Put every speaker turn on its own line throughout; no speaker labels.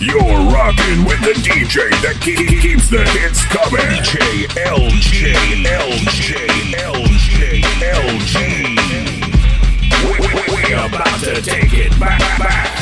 You're rocking with the DJ that keeps the hits coming. DJ LG, LG, LG, LG. We, we, we about to take it back, back.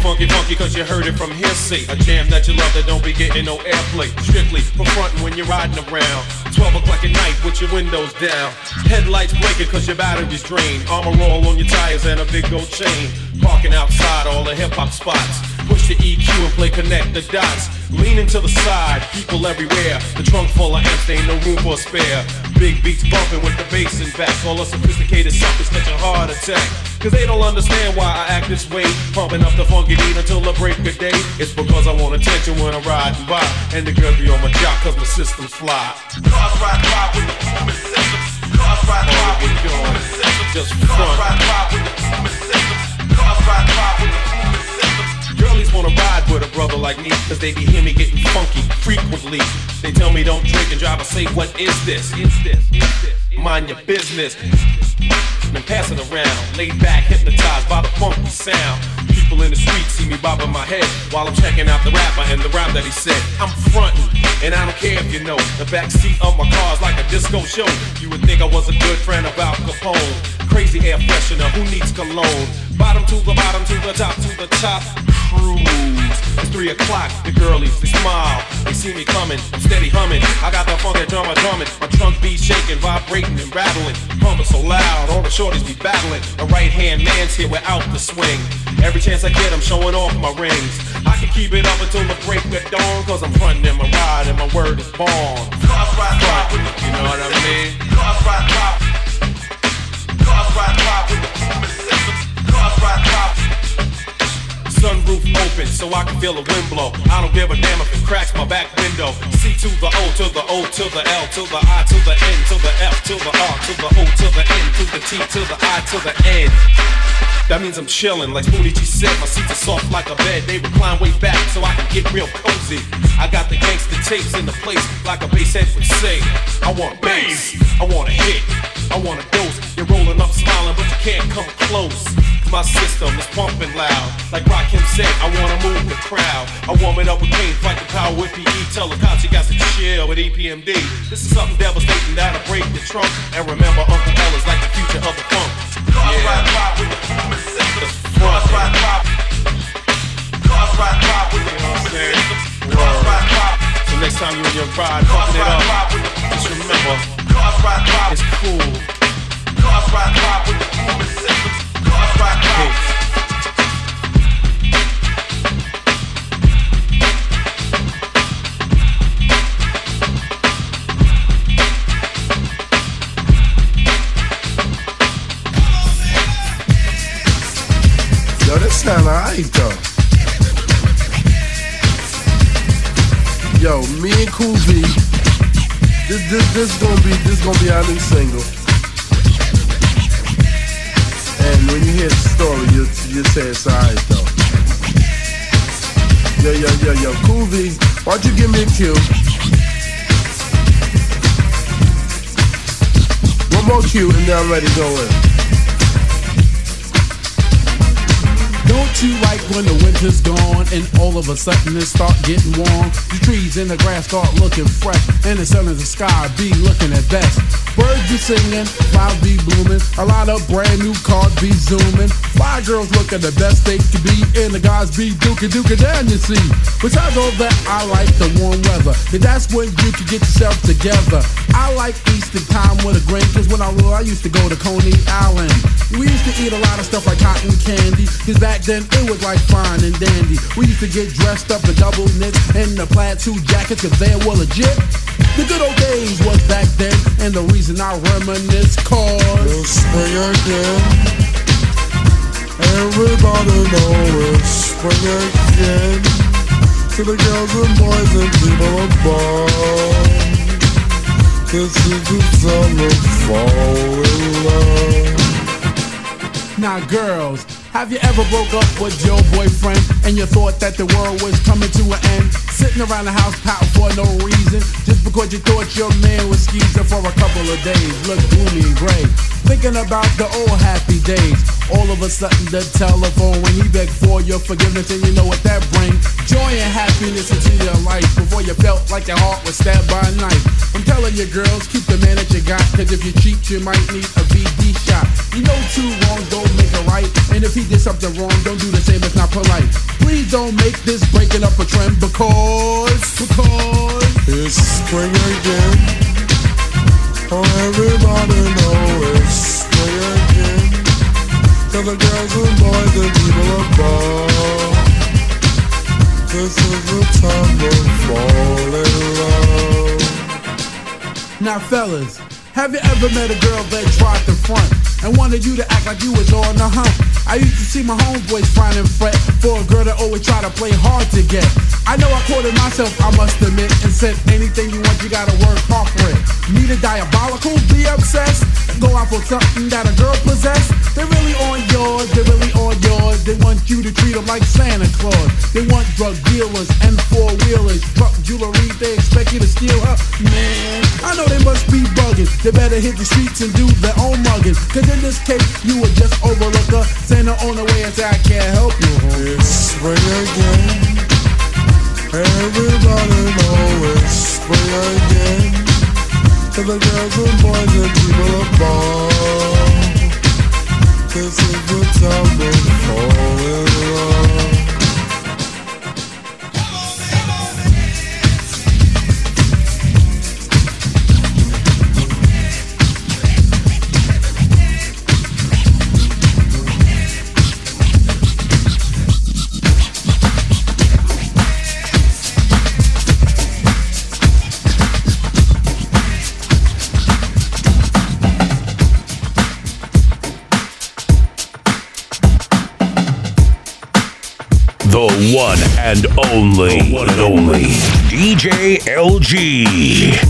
Funky, funky, cause you heard it from hearsay. A jam that you love that don't be getting no airplay. Strictly for frontin' when you're riding around. 12 o'clock at night with your windows down. Headlights blinking cause your battery's drained. Armor All on your tires and a big gold chain. Parking outside all the hip hop spots. Push the EQ and play connect the dots. Leaning to the side, people everywhere. The trunk full of amps, ain't no room for a spare. Big beats bumping with the bass and back. All the sophisticated suckers catch a heart attack. Cause they don't understand why I act this way. Pumping up the funky beat until the break of day. It's because I want attention when I'm riding by. And the girls be on my jock cause my system's fly. Cars ride by with the booming systems. Cars ride by with the booming systems. Just front. Cars ride by with the booming systems. Cars ride by with the booming systems. Girlies wanna ride with a brother like me, cause they be hear me getting funky frequently. They tell me don't drink and drive, I say, what is this? Is this? Is this? Mind your business and pass it around. Laid back, hypnotized by the funky sound. People in the street see me bobbing my head while I'm checking out the rapper and the rhyme that he said. I'm frontin', and I don't care if you know. The back seat of my car's like a disco show. You would think I was a good friend Al Capone. Crazy air freshener, who needs cologne? Bottom to the bottom, to the top, to the top. Cruise. It's three o'clock, the girlies, they smile. They see me coming, I'm steady humming. I got the funky drummer drumming. My trunk be shaking, vibrating and rattling. Pumping so loud, all the shorties be battling. A right hand man's here without the swing. Every chance I get, I'm showing off my rings. I can keep it up until the break of dawn, cause I'm frontin' in my ride and my word is born. Cars ride, ride the You know what I mean? Cars ride, ride. Cars ride, ride with the booming Sunroof open so I can feel the wind blow. I don't give a damn if it cracks my back window. C to the O to the O to the L to the I to the N to the F to the R to the O to the N to the T to the I to the N. That means I'm chillin', like Spoonie G said. My seats are soft like a bed. They recline way back so I can get real cozy. I got the gangster tapes in the place like a bass head would say. I want bass, I want a hit, I want a dose. You're rolling up smiling, but you can't come close. My system is pumping loud. Like Rakim said, I wanna move the crowd. I warm it up with pain, fight the power with PE. Tell the cops you got to chill with EPMD. This is something devastating that'll break the trunk. And remember, Uncle L is like the future of the funk.
Cars ride by with the booming systems. Cars ride by. Cars ride by with the booming systems. Cars ride by.
So next time you in your ride, fucking it up, just remember,
Cars ride by.
it's cool.
Cars ride by with the booming systems.
Sound alright though. Yo, me and Cool V. This this this gonna be this gonna be our new single. And when you hear the story, you you say it's alright though. Yo yo yo yo, Cool V, why don't you give me a cue? One more cue and then I'm ready to go in.
You like when the winter's gone and all of a sudden it start getting warm? The trees and the grass start looking fresh and the sun in the sky be looking at best. Birds be singing, flowers be blooming, a lot of brand new cars be zooming. Fly girls looking the best they can be and the guys be dookie dookie down you see. Besides all that, I like the warm weather, and that's when you can get yourself together. I like Easter time with a grin, cause when I was little, I used to go to Coney Island. We used to eat a lot of stuff like cotton candy, cause back then it was like fine and dandy. We used to get dressed up in double knits and the plaid suit jackets, cause they were legit. The good old days was back then, and the reason I reminisce cause
It's spring again. Everybody know it's spring again. To the girls and boys and people above. This is the to fall in love.
Now, girls, have you ever broke up with your boyfriend and you thought that the world was coming to an end? Sitting around the house pouting for no reason. Just because you thought your man was skeezing for a couple of days. Look gloomy and gray. Thinking about the old happy days. All of a sudden the telephone when he begged for your forgiveness and you know what that brings. Joy and happiness into your life before you felt like your heart was stabbed by a knife. I'm telling you girls, keep the man that you got. Cause if you cheat, you might need a VD shot. You know two wrongs don't make a right. And if he did something wrong, don't do the same, it's not polite. Please don't make this breaking up a trend because, because
it's spring again. Oh, everybody know it's spring again. Cause the girls and boys and people above. This is the time to fall in love.
Now, fellas, have you ever met a girl that tried to front and wanted you to act like you was on the hunt? I used to see my homeboys frown and fret for a girl that always try to play hard to get. I know I quoted myself, I must admit, and said anything you want, you gotta work hard for it. Need a diabolical, be obsessed, go out for something that a girl possess. They really on yours, they really on yours. They want you to treat them like Santa Claus. They want drug dealers and four wheelers, truck jewelry. They expect you to steal her. Man, I know they must be bugging. They better hit the streets and do their own mugging. Cause in this case, you would just overlook her. Send her on the way and say, I can't help you.
Spring again. Everybody knows it's spring again. To the girls and boys and people above. This is the time to fall in love.
And only. The one and only. DJ LG.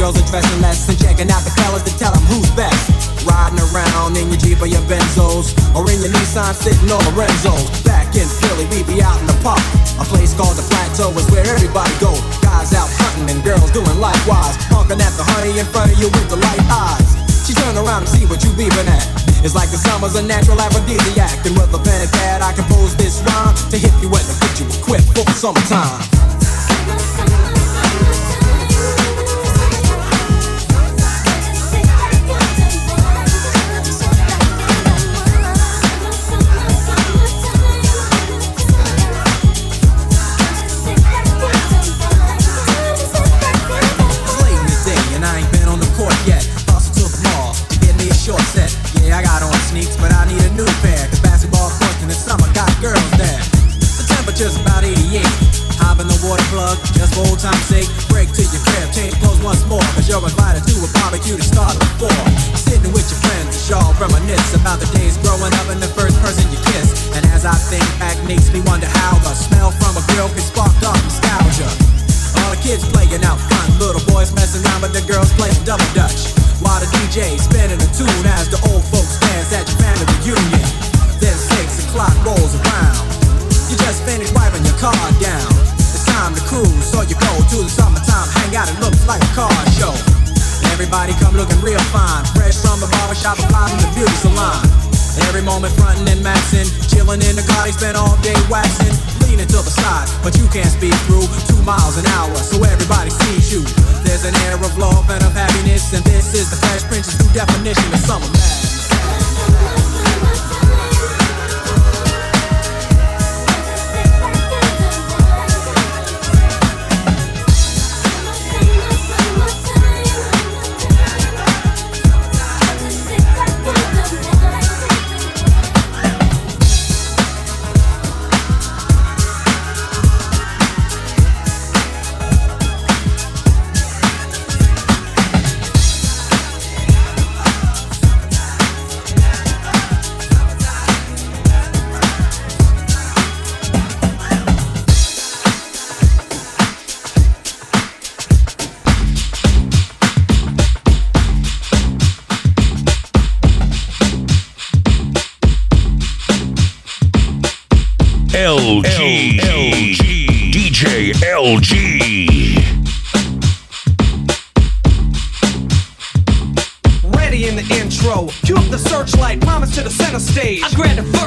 Girls are dressing less and checking out the fellas to tell them who's best. Riding around in your Jeep or your Benzos or in your Nissan sitting on the Renzos. Back in Philly, we be out in the park. A place called the Plateau is where everybody go. Guys out hunting and girls doing likewise. Honking at the honey in front of you with the light eyes. She turn around and see what you beeping at. It's like the summer's a natural aphrodisiac. And with a pen and pad, I compose this rhyme to hit you to get you equipped for the summertime. just about 88. Hop in the water plug, just for old time's sake. Break to your crib, change clothes once more. Cause you're invited to a barbecue to start at four. Sitting with your friends, y'all reminisce about the days growing up and the first person you kiss. And as I think back, makes me wonder how the smell from a grill can spark off nostalgia. All the kids playing out front, little boys messing around, but the girls playing double dutch. While the DJ spinning a tune as the old folks dance at your family reunion. Then six o'clock rolls around. You just finished wiping your car down. It's time to cruise, so you go to the summertime hangout. It looks like a car show. Everybody come looking real fine. Fresh from the barbershop, fly from the beauty salon. Every moment frontin' and maxin', chillin' in the car, they spend all day waxin', leaning to the side, but you can't speed through two miles an hour, so everybody sees you. There's an air of love and of happiness, and this is the Fresh Prince's new definition of summer madness.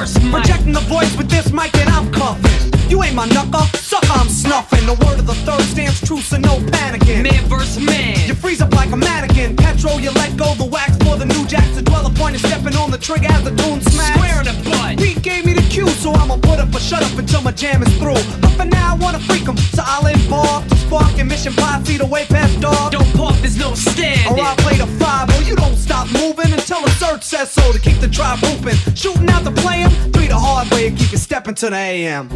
Grab the.
Projecting the voice with this mic and I'm cuffing. You ain't my knuckle, sucker, I'm snuffing. The word of the third stands true, so no panicking.
Man versus man.
You freeze up like a mannequin. Petrol, you let go the wax for the new jacks. The dweller point is stepping on the trigger as the tune smash.
Square in the butt.
Beat gave me the cue, so I'ma put up a shut up until my jam is through. But for now, I wanna freak 'em, so I'll involve the spark and mission posse the way past dog.
Don't pop, there's no standing.
Or I'll play the five, oh you don't stop moving until the Serch says so to keep the drive moving. Shooting out the plan, three the hard way, and keep you stepping to the AM.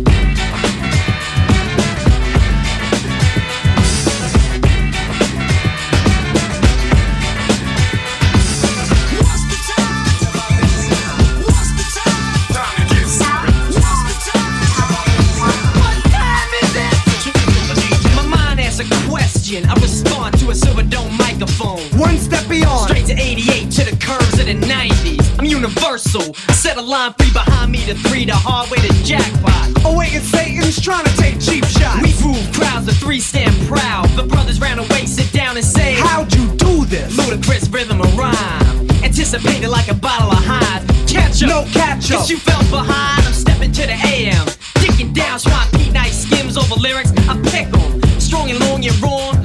I respond to a silver dome microphone.
One step beyond.
Straight to 88 to the curves of the 90s. I'm universal. I Set a line free behind me to three, the hard way to jackpot.
Awaiting Satan's trying to take cheap shots.
We groove crowds, the three stand proud. The brothers round away sit down and say,
How'd you do this?
Ludicrous rhythm and rhyme. Anticipated like a bottle of highs. Catch up.
No catch up.
Cause you fell behind. I'm stepping to the AM. Dicking down, swat Pete Nice skims over lyrics. I pick 'em. Strong and long and wrong.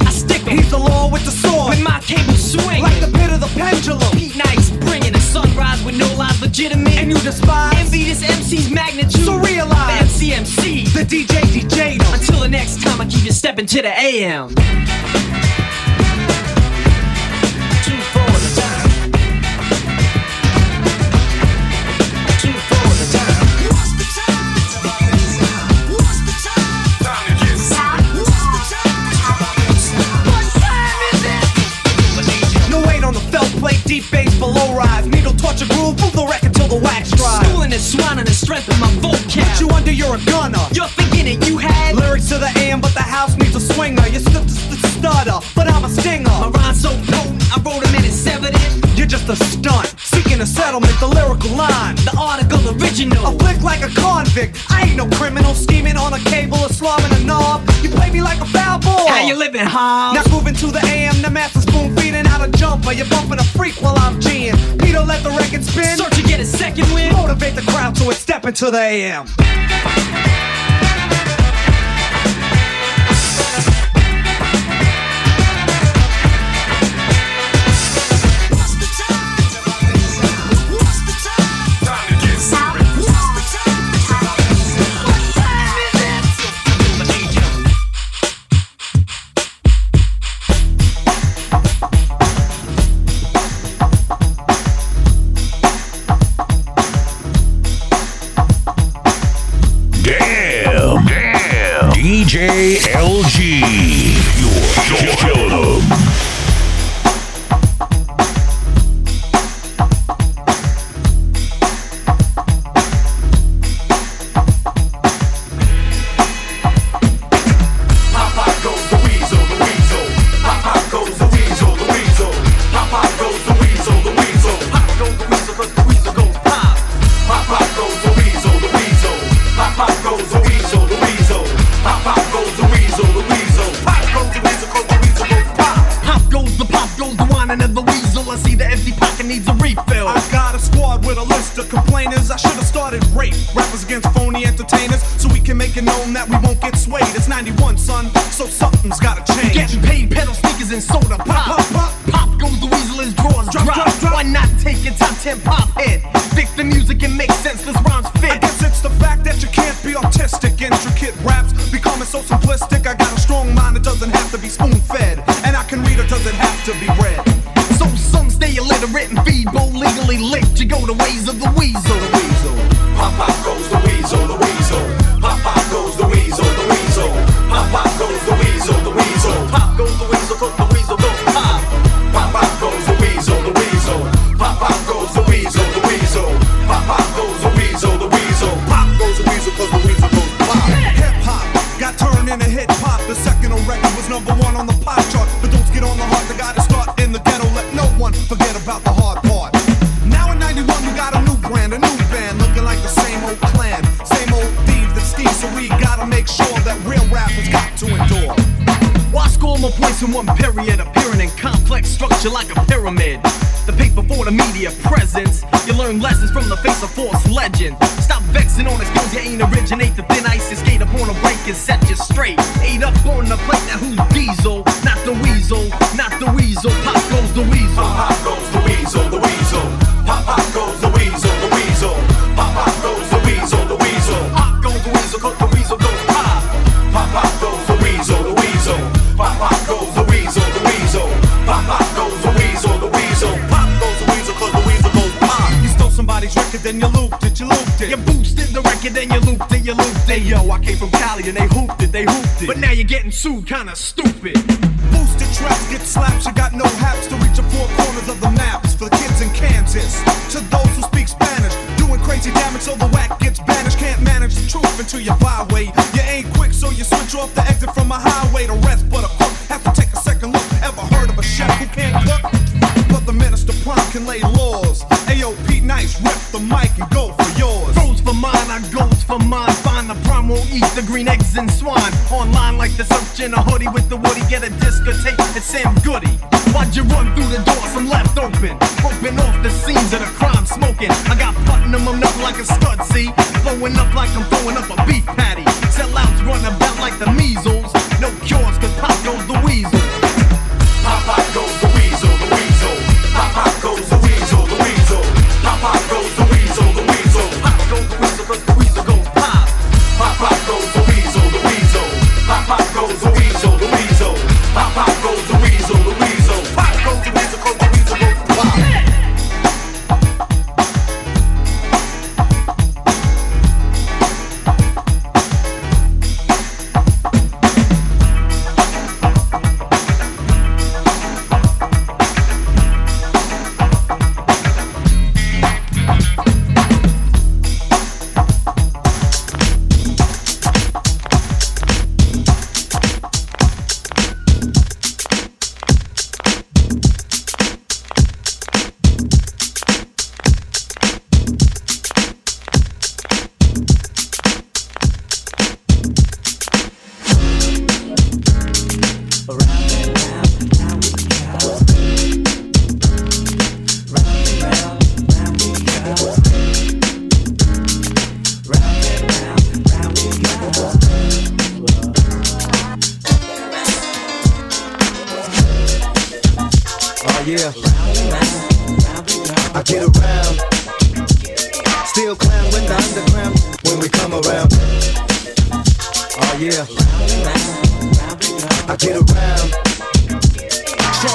The law with the sword.
With my cable swing.
Like the pit of the pendulum.
Pete Nice bringing a sunrise with no lies legitimate.
And you despise.
Envy this MC's magnitude.
So realize.
The MCMC.
The DJ DJ.
Until the next time, I keep you stepping to the AM.
The plate, deep bass below rise. Needle torture groove, move the record till the wax dries.
Schooling and the strength of my vocab.
Put you under, you're a gunner.
You're thinking you had
Lyrics to the AM, but the house needs a swinger. You slip to st- stutter, but I'm a stinger.
my rhymes so potent. I wrote
just a stunt, seeking a settlement, the lyrical line.
The article original.
A flick like a convict. I ain't no criminal scheming on a cable or slamming a knob. You play me like a foul ball.
How you living, Hobbs?
Now moving to the AM, the master spoon feeding out a jumper. You're bumping a freak while I'm G'ing. Peter, let the record spin.
Serch to get a second win.
Motivate the crowd so it's step into the AM. KLG. Your,
your not take your top 10 pop hit? Fix the music and make sense. senseless rhymes
I
fit.
guess it's the fact that you can't be autistic. Intricate raps becoming so simplistic. I got a strong mind, it doesn't have to be spoon fed. And I can read, it doesn't have to be read.
So some stay illiterate and feeble, legally licked. You go the ways of. The weasel. And they hooped it, they hooped it. But now you're getting sued, kinda stupid.
Boosted traps get slaps, you got no haps to reach the four corners of the maps. For the kids in Kansas, to those who speak Spanish, doing crazy damage so the whack gets banished. Can't manage the truth until you byway. You ain't quick, so you switch off the exit from a highway. The rest but a crook have to take a second look. Ever heard of a chef who can't cook? But the minister prompt can lay laws. Ayo, Pete Nice, rip the mic and go for yours.
Goes for mine, I goes for mine. Eat the green eggs and swine. Online like the search in a hoodie with the woody. Get a disc or tape, it's Sam Goody. Why'd you run through the door? Some left open. Open off the scenes of the crime smoking. I got Putnam up like a scud, see? Blowing up like I'm throwing up a beef patty. Sellouts run about like the measles.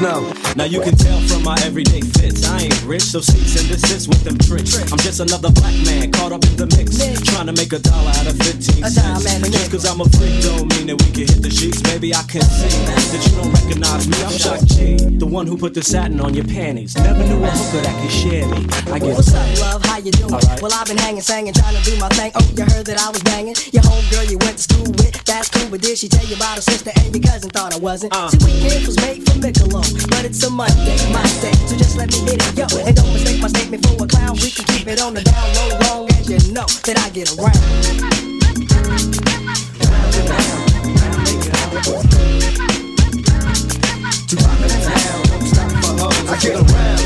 Know.
Now you can tell from my everyday fits. I ain't rich, so cease and desist with them tricks. I'm just another black man caught up in the mix. Trying to make a dollar out of 15
A
cents. Just cause I'm a freak don't mean that we can hit the sheets. Maybe I can see that you don't recognize me. I'm Shock G, the one who put the satin on your panties. Never knew a hooker that could share me. I get
What's up, love? How you doing?
Alright.
Well, I've been hanging, singing, trying to do my thing. Oh, you heard that I was banging? Your homegirl you went to school with, that's cool. But did she tell you about her sister and your cousin? Thought I wasn't.
Uh.
See, weekend was made for Michelob, but it's a Monday, my day. So just let me hit it, yo. And don't mistake my statement for a clown. We can keep it on the down low, long as you know that I get around.
I get around.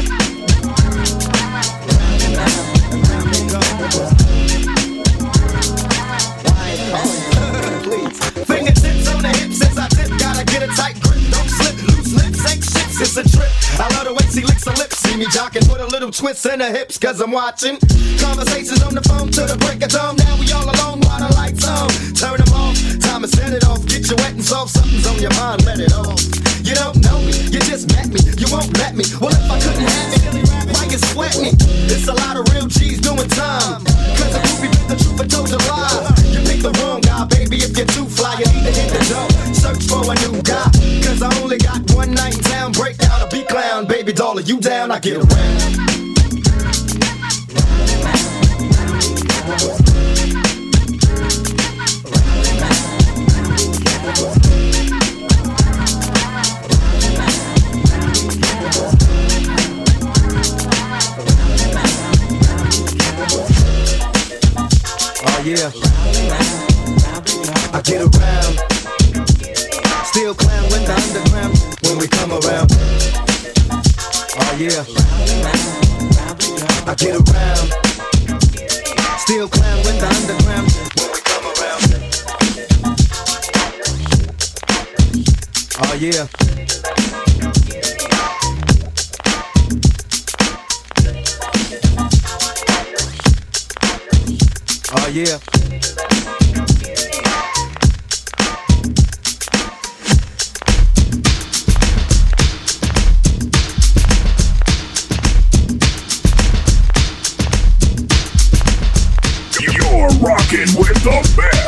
See me jocking. Put a little twist in her hips. Cause I'm watching. Conversations on the phone to the break of dawn. Now we all alone while the lights on. Turn them off. Time to set it off. Get you wet and soft. Something's on your mind. Let it off. You don't know me. You just met me. You won't let me. Well, if I couldn't have it, It's a lot of real G's doing time. Cause a groupie bit the truth and told you lies. You picked the wrong guy, baby. If you're too fly, you need to hit the door. Search for a new guy. Cause I only got one night in town. Break down a beat clown. Baby doll, you down? I get around. Yeah. I get around. Still clown with the underground when we come around. Oh yeah. I get around. Still clown with the underground when we come around. Oh yeah. Yeah.
You're rocking with the best.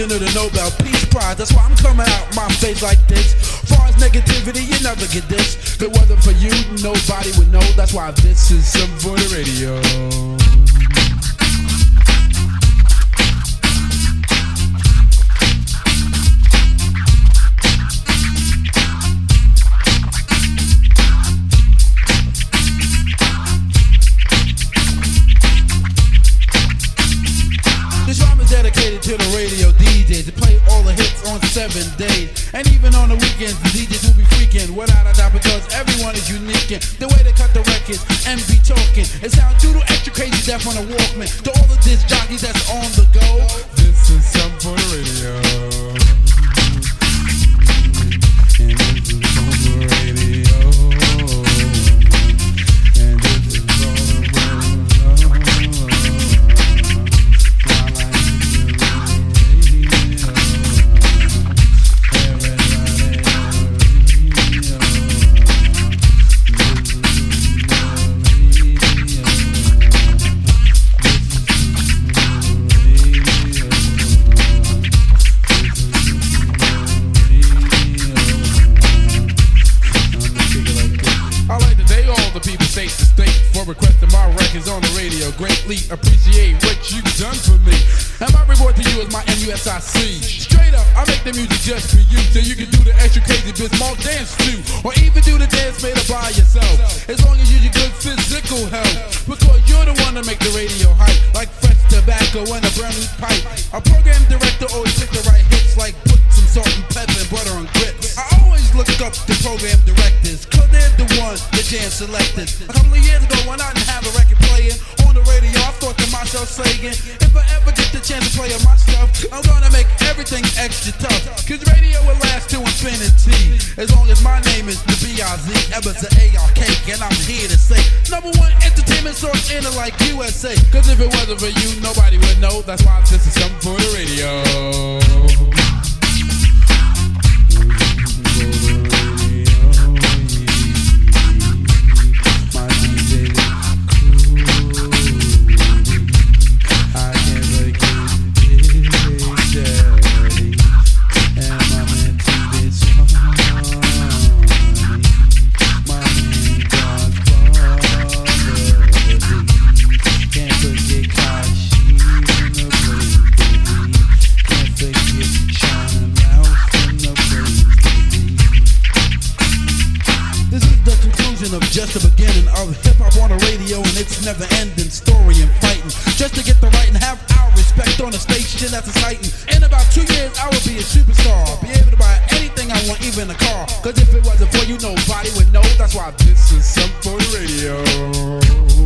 Is version of the Nobel Before you nobody would know, that's why this is some for the radio.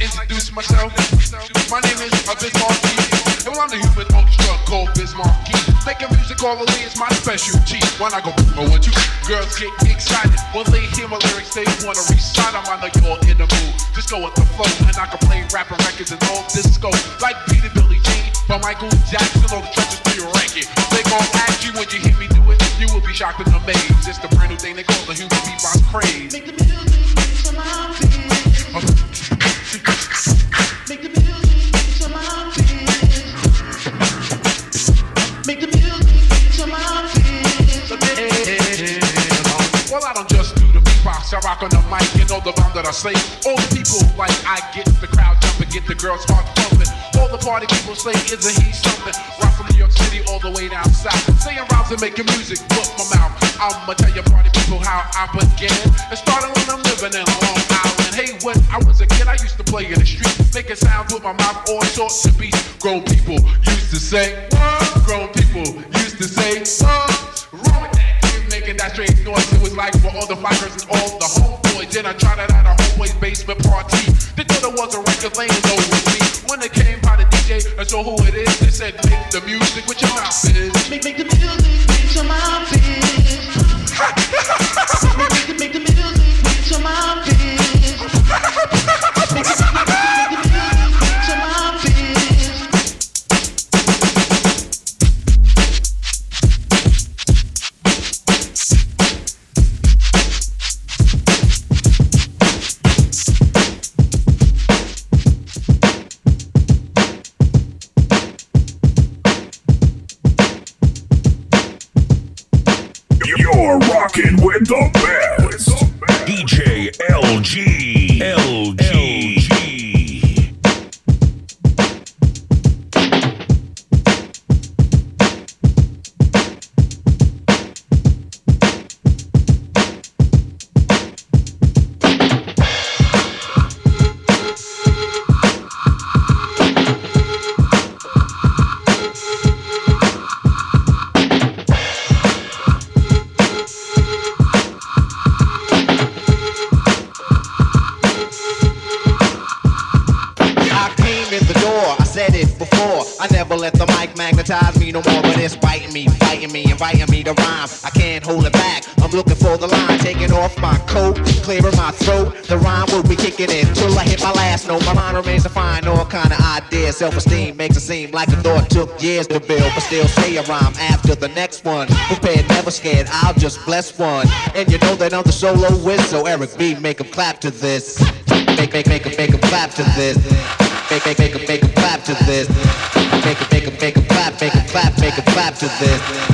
Introduce myself. My name is Bismarck and I'm the human orchestra called Bismarck Making music orally is my specialty. When I go, I want you, girls get excited. When they hear my lyrics, they wanna recite them. I know you're all in the mood. Just go with the flow, and I can play rapping records and all disco. Like Peter Billy Jean, by Michael Jackson, all the treasures to your record. They gon' ask you when you hear me do it, you will be shocked and amazed. It's the brand new thing they call the human beatbox craze. Make the music rock on the mic, you know the rhyme that I say. All the people like I get the crowd jumping, get the girls heart pumping. All the party people say, isn't he something? Rock from New York City all the way down south. Saying rhymes and making music, book my mouth. I'ma tell you party people how I began. It started when I'm living in Long Island. Hey, when I was a kid, I used to play in the street, making sounds with my mouth, all sorts of beats. Grown people used to say, what? Grown people used to say, what? Making that strange noise. It was like for all the fighters and all the homeboys. Then I tried it at a homeboy's basement party. Thought it was a record laying over me. When it came by the DJ, I saw who it is. They said, make the music with your mouth is. Make, make the music
rocking with the best. DJ LG. LG.
Like a thought took years to build, but still say a rhyme after the next one. Prepared, never scared. I'll just bless one. And you know that I'm the solo whiz, so Eric B, make make 'em clap to this. Make, make, make make 'em clap to this. Make, make, make make 'em clap to this. Make make 'em, make 'em clap, make 'em clap, make 'em clap to this.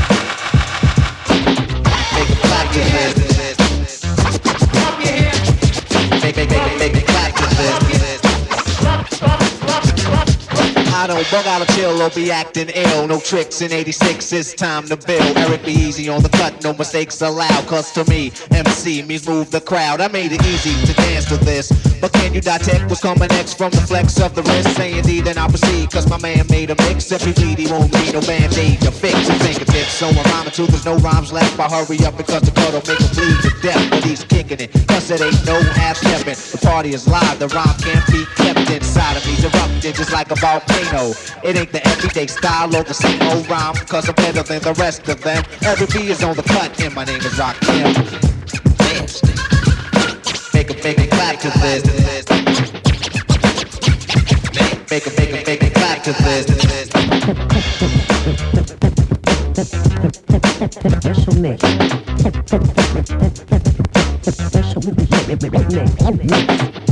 I bug out of chill or be acting ill. No tricks in 86, it's time to build. Eric B. easy on the cut, no mistakes allowed. Cause to me, MC means move the crowd. I made it easy to dance to this. But can you detect what's coming next from the flex of the wrist? Say indeed, then I'll proceed. Cause my man made a mix. If he bleed, he won't need no band aid to fix his fingertips. So I'm rhyming too, there's no rhymes left. I hurry up because the cut'll make him bleed to death. But he's kicking it, cause it ain't no half stepping. The party is live, the rhyme can't be kept inside of me. Erupting just like a volcano. It ain't the everyday style or the same old rhyme. Cause I'm better than the rest of them. Eric B. is on the cut, and my name is Rakim. Make a make a clap to this. Make a make a make a clap to this.
Special mix. Special mix.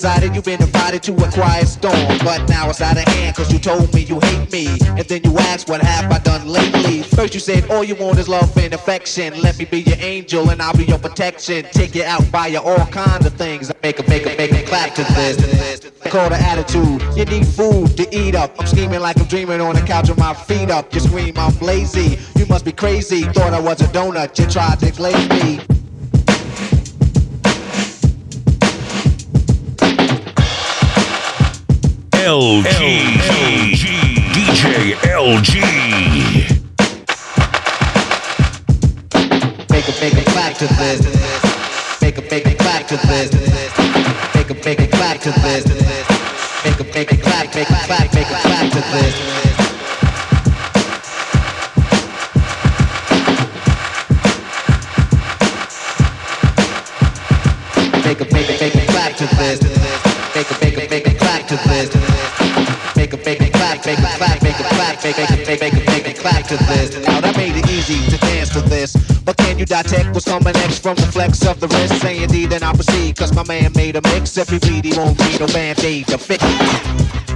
Excited, you've been invited to a quiet storm. But now it's out of hand, cause you told me you hate me. And then you asked, what have I done lately? First you said, all you want is love and affection. Let me be your angel and I'll be your protection. Take you out, buy you all kinds of things. Make a, make a, make a clap to this. Call the attitude. You need food to eat up. I'm scheming like I'm dreaming on the couch with my feet up. You scream, I'm lazy. You must be crazy. Thought I was a donut. You tried to glaze me.
LG. LG. DJ LG.
Make a, make a clap to this. Make a, make a clap to this. Make a, make a clap to this. Make a, make a clap, make a clap, make a clap to this. Clap, make a, make a, make a, make a clap to this. Now that made it easy to dance to this. But can you detect what's coming next from the flex of the wrist? Say indeed, then I proceed. Cause my man made a mix. Every beat he won't need no band-aid to fix.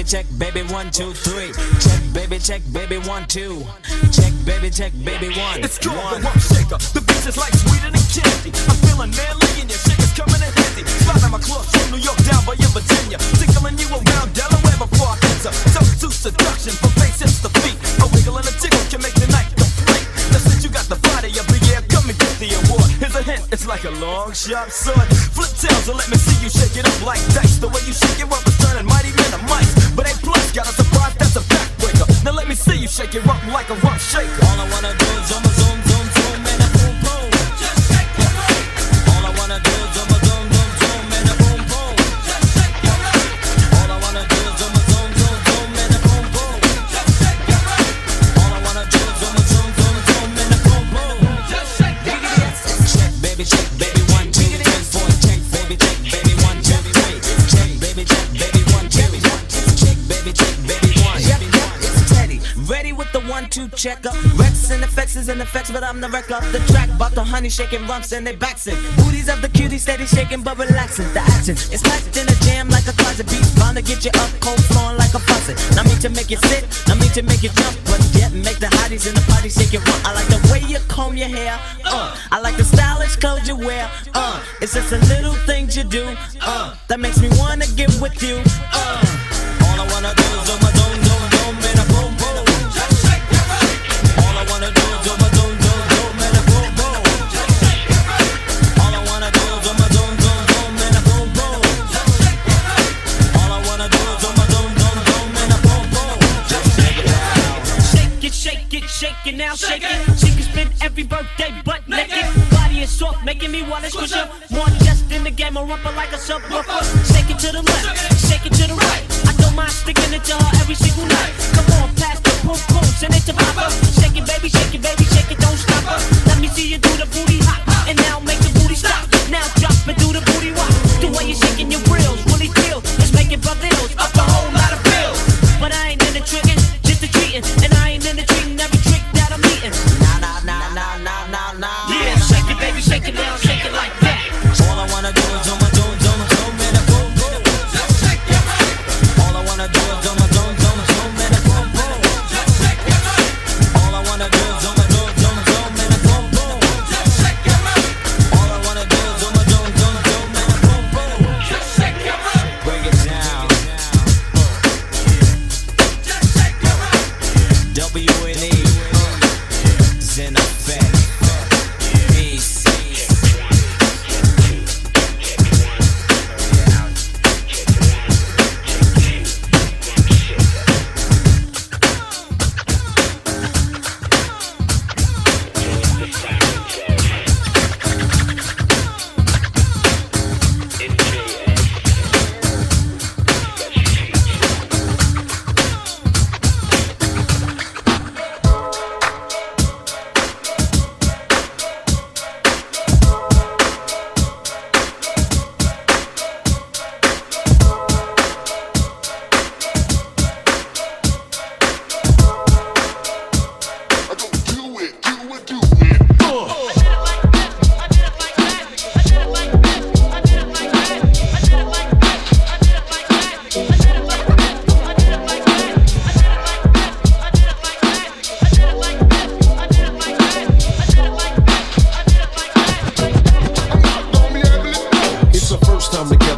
Baby, check, baby, one, two, three. Check, baby, check, baby, one, two. Check, baby, check, baby, one.
It's true, the rump shaker. The beats is like sweeter than candy. I'm feeling manly and your shakers coming in handy. Slide on my clothes from New York down by your Virginia. Tickling you around Delaware before I enter. Toast to seduction from face hips to feet. A wiggle and a tickle can make the night complete. Now since you got the body of the year, come and get the award. Here's a hint, it's like a long sharp sword. Flip tails and let me see you shake it up like dice. The way you shake it up is turning mighty got a surprise that's a backbreaker. Now let me see you shake it up like a rump shaker.
All I wanna do is zoom, zoom, checker. Wreckx-N-Effects is in effects, but I'm the wreck of the track. Bout the honey shaking rumps and they backs it. Booties of the cutie steady shaking but relaxing. The action is packed in a jam like a closet beat. Bound to get you up, cold flowing like a faucet. Not me to make you sit, not me to make you jump, but yet make the hotties in the party shake it rump. I like the way you comb your hair, uh. I like the stylish clothes you wear, uh. It's just the little things you do, uh. That makes me wanna get with you, uh. All I wanna do is zoom, zoom,
now, shake it. She can spend every birthday butt naked. Body is soft, making me wanna squish her. More just in the game, a rumper like a subwoofer. Shake it to the left,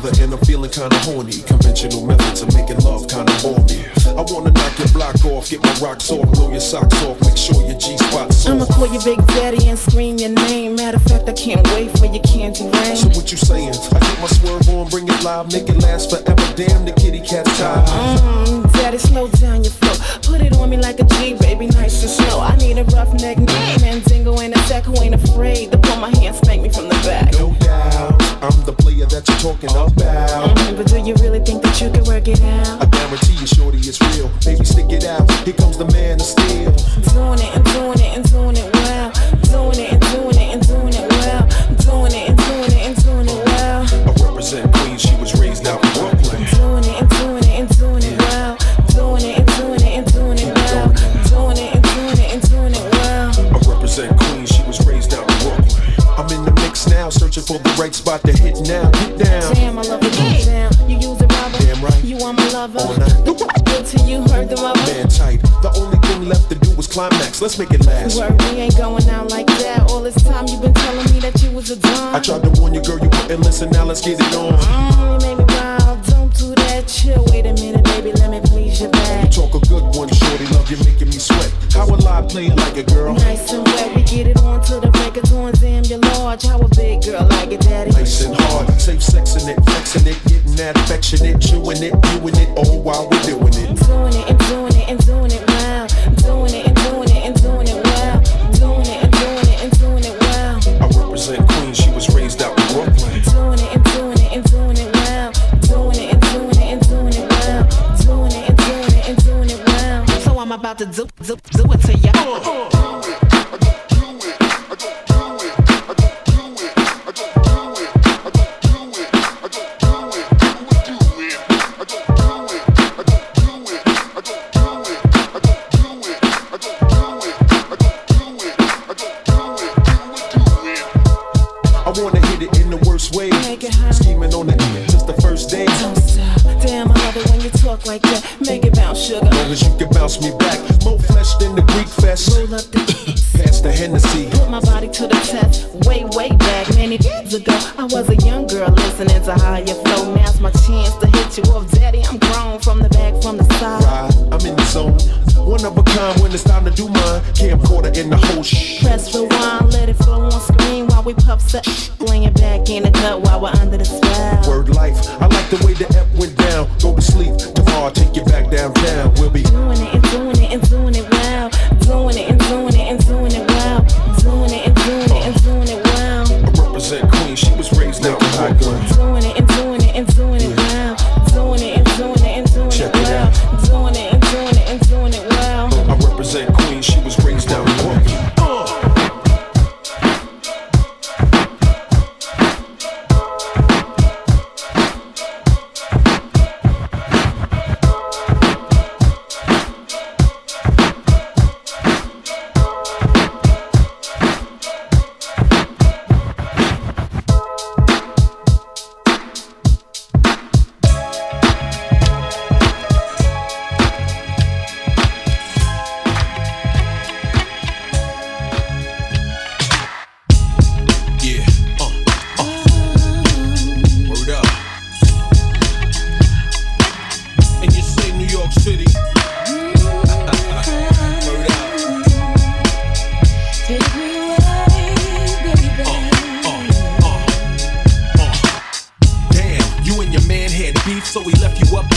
together and I'm feeling kinda horny. Conventional methods of making love kinda me. I wanna knock your block off, get my rocks off, blow your socks off, make sure your G spot's
I'ma call you Big Daddy and scream your name. Matter of fact, I can't wait for your candy rain.
So what you saying? I get my swerve on, bring it live, make it last forever. Damn, the kitty cat tired.
Mmm, daddy, slow down your flow. Put it on me like a G, baby, nice and slow. I need a rough neck, mm. man, dingo ain't a sack who ain't afraid to pull my hand, spank me from the back.
No doubt, I'm the player that you're talking about.
But do you really think that you can work it out?
I guarantee you, shorty, it's real. Baby, stick it out. Here comes the man of steel.
Doing it and doing it and doing it well. Doing it and doing it
right spot to hit now. Get down.
Damn, I love it. Get down. You use a rubber.
Damn right.
You are my lover.
All night.
Good till you hurt the mother.
Man tight. The only thing left to do was climax. Let's make it last.
Word, we ain't going out like that. All this time you been telling me that you was a
I
dime.
tried to warn you, girl, you wouldn't listen. Now let's get it on.
Mm, you made me wild. Don't do that. Chill. Wait a minute, baby. Let me please your back.
Talk a good one, shorty. Love you making me sweat. How a lie playing like a girl?
Nice and wet. We get it on to the break of dawn. Damn, you're large. How a big girl like it, daddy.
Nice and hard, safe sexing it, flexing it, getting that affectionate, chewing it, doing it, all while we're doing it.
Doing it and doing it and doing it about to do do do it to ya.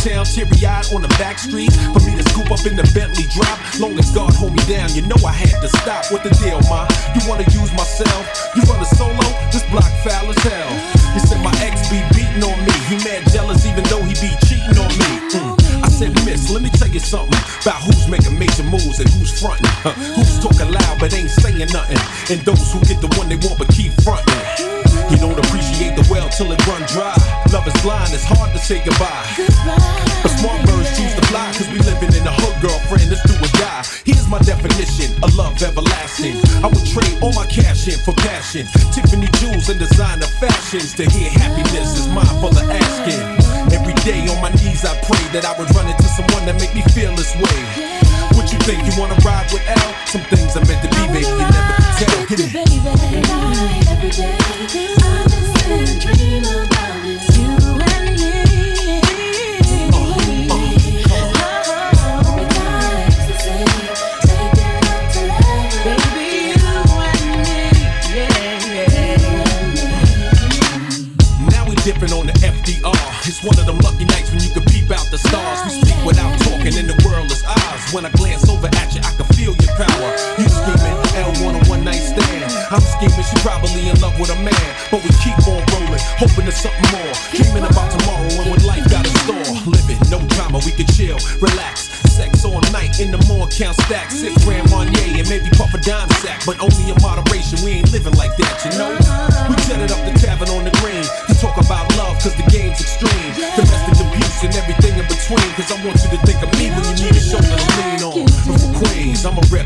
Uptown, teary eyed on the back street. For me to scoop up in the Bentley drop, long as God hold me down, you know I had to stop. What the deal, ma? You wanna use myself? You run a solo? This block foul as hell. You said my ex be beating on me. He mad jealous even though he be cheating on me. Mm. I said, Miss, let me tell you something about who's making major moves and who's fronting. Huh? Who's talking loud but ain't saying nothing. And those who get the one they want but keep fronting. Till it run dry. Love is blind, it's hard to say goodbye. But smart birds choose to fly, cause we living in a hood, girlfriend, it's do or die. Here's my definition of love everlasting. I would trade all my cash in for passion. Tiffany jewels and designer fashions. To hear happiness is mine for the asking. Every day on my knees I pray that I would run into someone that make me feel this way. What you think, you wanna ride with L? Some things are meant to be, baby, you never can tell. Hit it. When I glance over at you, I can feel your power. You scheming, L on a one night stand. I'm scheming, she probably in love with a man. But we keep on rolling, hoping there's something more. Dreaming about tomorrow and what life got in store. Living, no drama, we can chill, relax. Sex all night in the morning, count stacks. six Grand Marnier and maybe puff a dime sack. But only in moderation, we ain't living like that, you know? We set it up the tavern on the green to talk about love, cause the game's extreme. Domestic abuse and everything in between, cause I want you to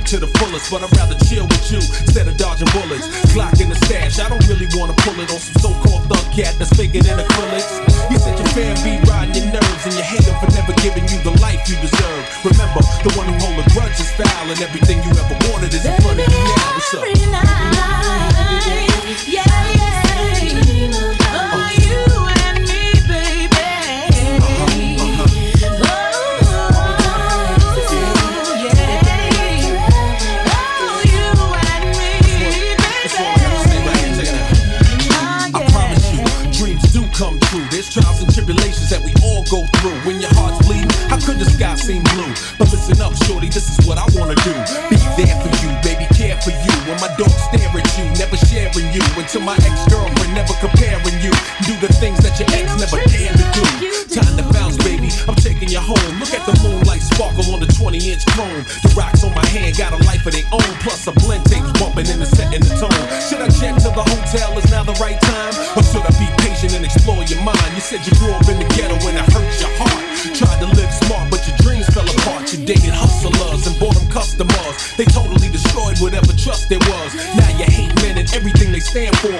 to the fullest, but I'd rather chill with you instead of dodging bullets. Glock in the stash, I don't really wanna pull it on some so-called thug cat that's faking in acrylics. You said your fan be riding your nerves, and you hate him for never giving you the life you deserve. Remember, the one who hold a grudge is foul, and everything you ever wanted is in front of you now. What's up? I sky seem blue? But listen up, shorty, this is what I wanna do. Be there for you, baby, care for you. When my dogs stare at you, never sharing you. Until my ex-girlfriend, never comparing you. Do the things that your ex never dared to do. Time to bounce, baby. I'm taking you home. Look at the moonlight sparkle on the 20-inch chrome. The rocks on my hand got a life of their own. Plus a blend tapes bumping in the set and the tone. Should I check to the hotel? Is now the right time? Or should I be patient and explore your mind? You said you grew up in the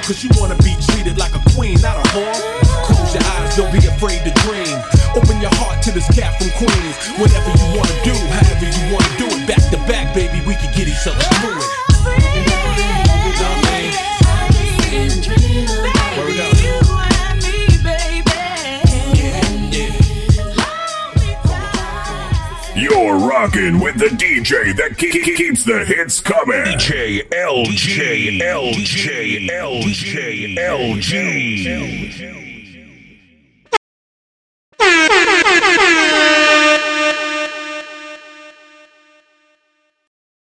Cause you wanna be treated like a queen, not a whore. Close your eyes, don't be afraid to dream. Open your heart to this cat from Queens. Whatever you wanna
DJ that ke- ke- keeps the hits coming. DJ LJ LJ LJ LJ.